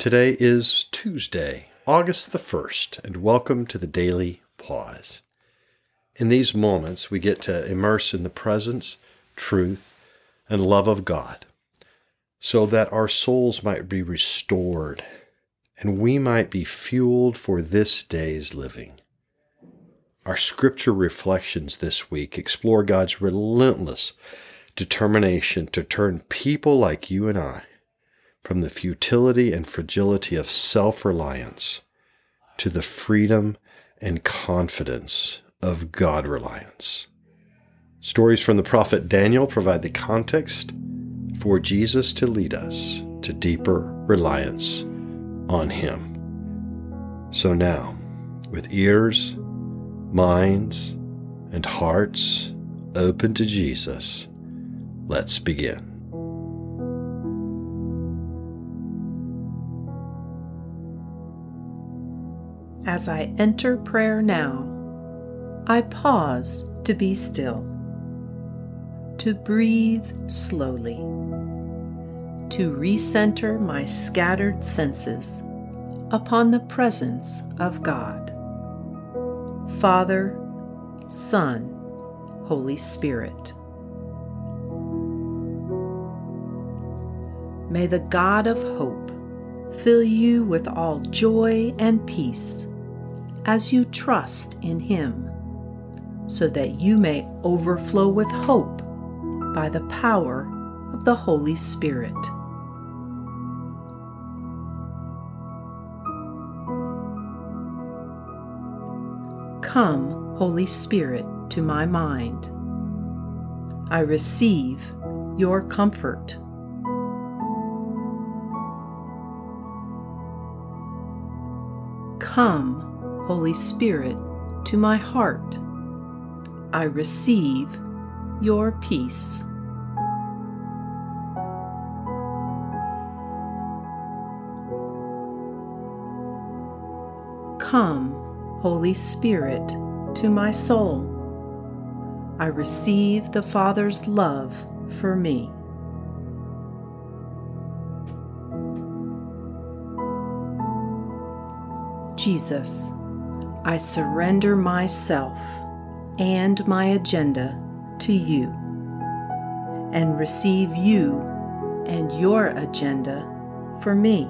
Today is Tuesday, August the 1st, and welcome to the Daily Pause. In these moments, we get to immerse in the presence, truth, and love of God so that our souls might be restored and we might be fueled for this day's living. Our scripture reflections this week explore God's relentless determination to turn people like you and I from the futility and fragility of self reliance to the freedom and confidence of God reliance. Stories from the prophet Daniel provide the context for Jesus to lead us to deeper reliance on Him. So now, with ears, minds, and hearts open to Jesus, let's begin. As I enter prayer now, I pause to be still, to breathe slowly, to recenter my scattered senses upon the presence of God. Father, Son, Holy Spirit. May the God of hope fill you with all joy and peace as you trust in Him, so that you may overflow with hope by the power of the Holy Spirit. Come, Holy Spirit, to my mind. I receive your comfort. Come, Holy Spirit, to my heart. I receive your peace. Come, Holy Spirit, to my soul. I receive the Father's love for me. Jesus, I surrender myself and my agenda to you and receive you and your agenda for me.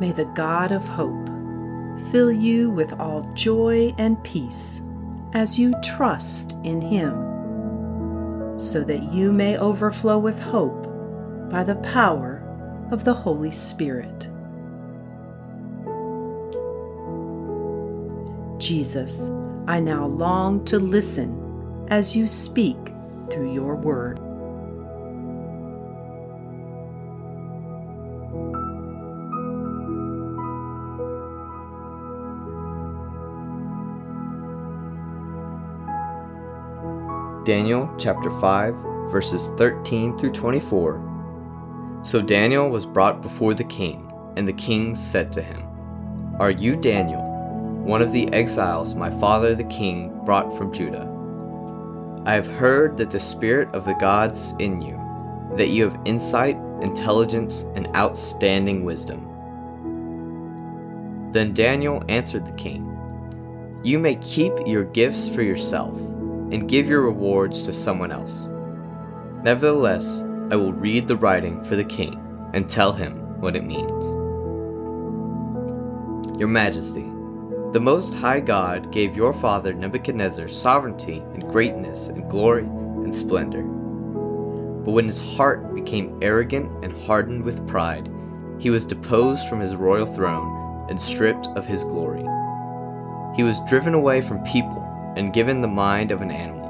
May the God of hope fill you with all joy and peace as you trust in Him, so that you may overflow with hope by the power of the Holy Spirit. Jesus, I now long to listen as you speak through your word. Daniel chapter 5, verses 13 through 24. So Daniel was brought before the king, and the king said to him, Are you Daniel, one of the exiles my father the king brought from Judah? I have heard that the spirit of the gods in you, that you have insight, intelligence, and outstanding wisdom. Then Daniel answered the king, You may keep your gifts for yourself and give your rewards to someone else. Nevertheless, I will read the writing for the king and tell him what it means. Your Majesty, the Most High God gave your father Nebuchadnezzar sovereignty and greatness and glory and splendor. But when his heart became arrogant and hardened with pride, he was deposed from his royal throne and stripped of his glory. He was driven away from people and given the mind of an animal.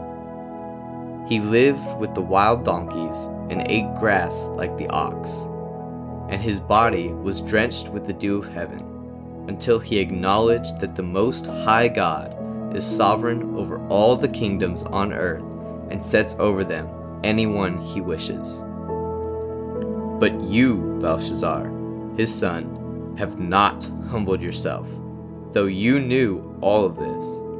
He lived with the wild donkeys and ate grass like the ox, and his body was drenched with the dew of heaven, until he acknowledged that the Most High God is sovereign over all the kingdoms on earth and sets over them anyone he wishes. But you, Belshazzar, his son, have not humbled yourself, though you knew all of this.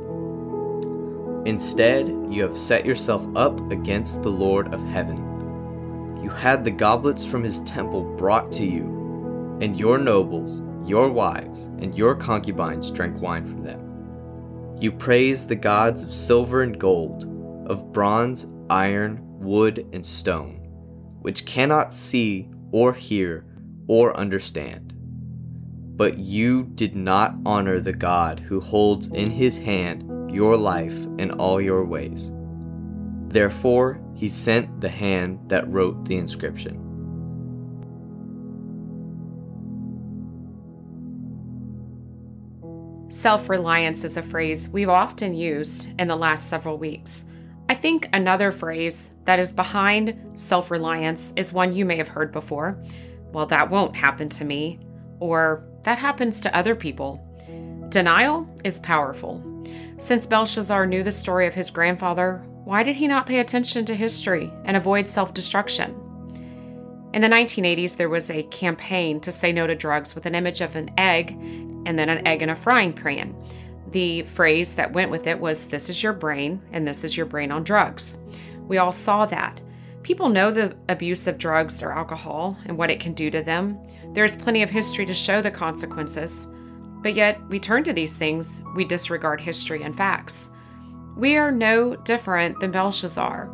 Instead, you have set yourself up against the Lord of heaven. You had the goblets from his temple brought to you, and your nobles, your wives, and your concubines drank wine from them. You praised the gods of silver and gold, of bronze, iron, wood, and stone, which cannot see or hear or understand. But you did not honor the God who holds in his hand your life in all your ways. Therefore, he sent the hand that wrote the inscription. Self reliance is a phrase we've often used in the last several weeks. I think another phrase that is behind self reliance is one you may have heard before. Well, that won't happen to me, or that happens to other people. Denial is powerful. Since Belshazzar knew the story of his grandfather, why did he not pay attention to history and avoid self destruction? In the 1980s, there was a campaign to say no to drugs with an image of an egg and then an egg in a frying pan. The phrase that went with it was, This is your brain, and this is your brain on drugs. We all saw that. People know the abuse of drugs or alcohol and what it can do to them. There's plenty of history to show the consequences. But yet, we turn to these things, we disregard history and facts. We are no different than Belshazzar.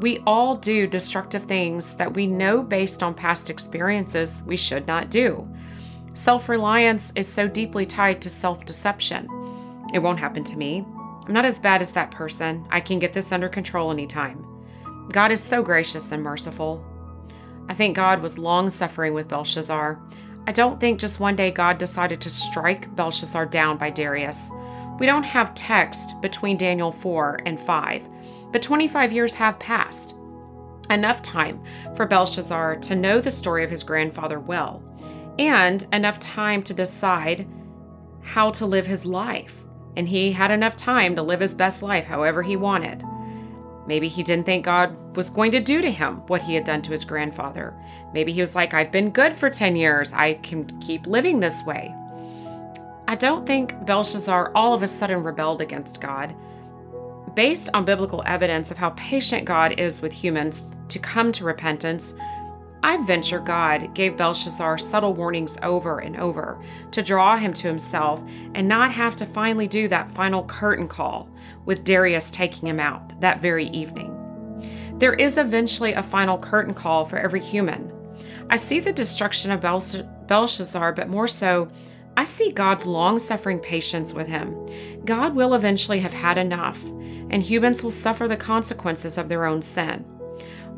We all do destructive things that we know based on past experiences we should not do. Self reliance is so deeply tied to self deception. It won't happen to me. I'm not as bad as that person. I can get this under control anytime. God is so gracious and merciful. I think God was long suffering with Belshazzar. I don't think just one day God decided to strike Belshazzar down by Darius. We don't have text between Daniel 4 and 5, but 25 years have passed. Enough time for Belshazzar to know the story of his grandfather well, and enough time to decide how to live his life. And he had enough time to live his best life however he wanted. Maybe he didn't think God was going to do to him what he had done to his grandfather. Maybe he was like, I've been good for 10 years. I can keep living this way. I don't think Belshazzar all of a sudden rebelled against God. Based on biblical evidence of how patient God is with humans to come to repentance, I venture God gave Belshazzar subtle warnings over and over to draw him to himself and not have to finally do that final curtain call with Darius taking him out that very evening. There is eventually a final curtain call for every human. I see the destruction of Belshazzar, but more so, I see God's long suffering patience with him. God will eventually have had enough, and humans will suffer the consequences of their own sin.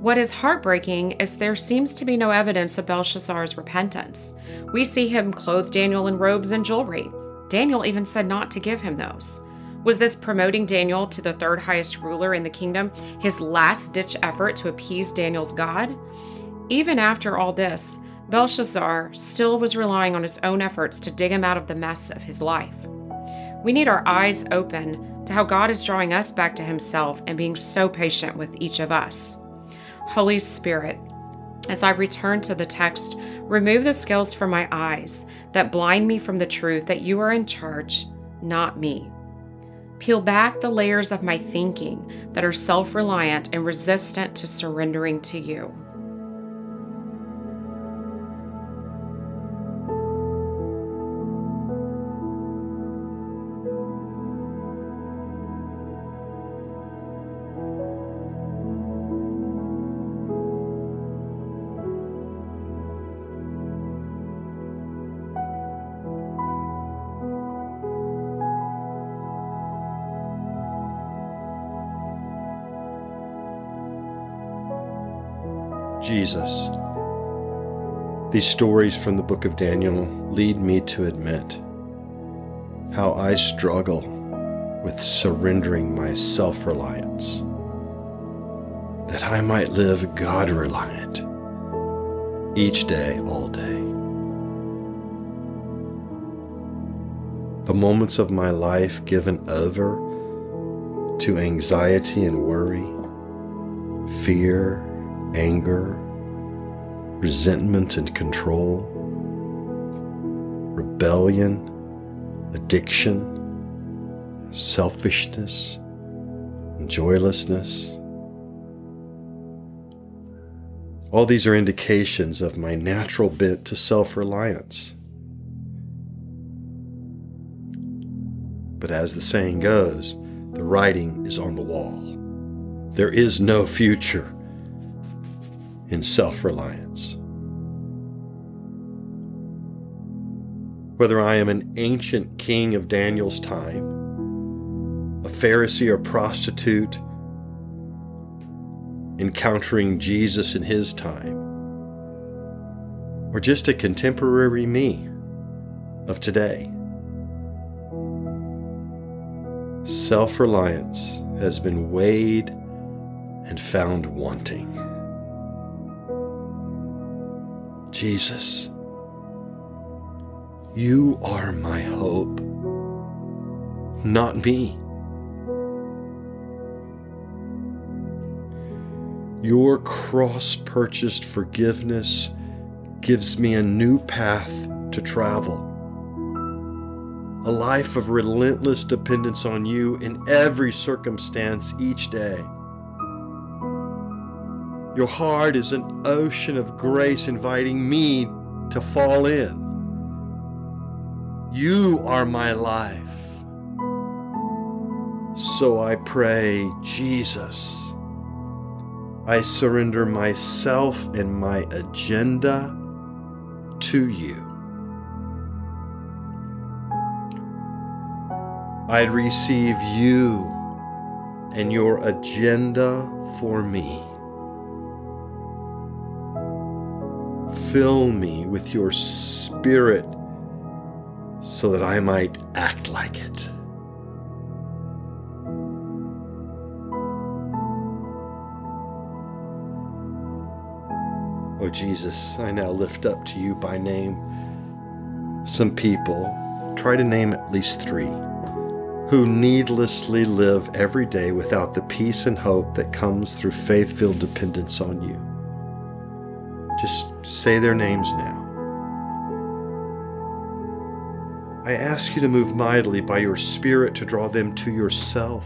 What is heartbreaking is there seems to be no evidence of Belshazzar's repentance. We see him clothe Daniel in robes and jewelry. Daniel even said not to give him those. Was this promoting Daniel to the third highest ruler in the kingdom, his last ditch effort to appease Daniel's God? Even after all this, Belshazzar still was relying on his own efforts to dig him out of the mess of his life. We need our eyes open to how God is drawing us back to himself and being so patient with each of us. Holy Spirit, as I return to the text, remove the scales from my eyes that blind me from the truth that you are in charge, not me. Peel back the layers of my thinking that are self reliant and resistant to surrendering to you. Jesus. These stories from the book of Daniel lead me to admit how I struggle with surrendering my self reliance, that I might live God reliant each day, all day. The moments of my life given over to anxiety and worry, fear anger, resentment and control, rebellion, addiction, selfishness, joylessness. All these are indications of my natural bent to self reliance. But as the saying goes, the writing is on the wall. There is no future in self reliance. Whether I am an ancient king of Daniel's time, a Pharisee or prostitute encountering Jesus in his time, or just a contemporary me of today. Self reliance has been weighed and found wanting. Jesus, you are my hope, not me. Your cross purchased forgiveness gives me a new path to travel. A life of relentless dependence on you in every circumstance each day. Your heart is an ocean of grace inviting me to fall in. You are my life. So I pray, Jesus, I surrender myself and my agenda to you. I receive you and your agenda for me. Fill me with your spirit so that I might act like it. Oh Jesus, I now lift up to you by name some people, try to name at least three, who needlessly live every day without the peace and hope that comes through faith filled dependence on you. Just say their names now. I ask you to move mightily by your Spirit to draw them to yourself.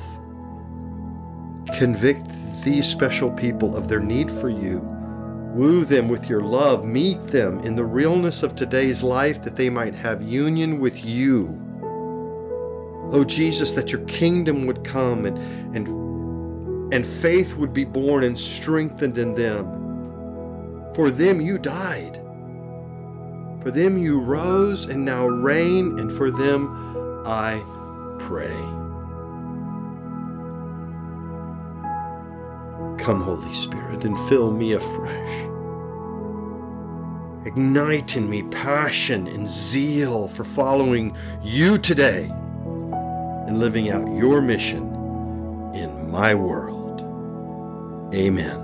Convict these special people of their need for you. Woo them with your love. Meet them in the realness of today's life that they might have union with you. Oh Jesus, that your kingdom would come and, and, and faith would be born and strengthened in them. For them you died. For them you rose and now reign, and for them I pray. Come, Holy Spirit, and fill me afresh. Ignite in me passion and zeal for following you today and living out your mission in my world. Amen.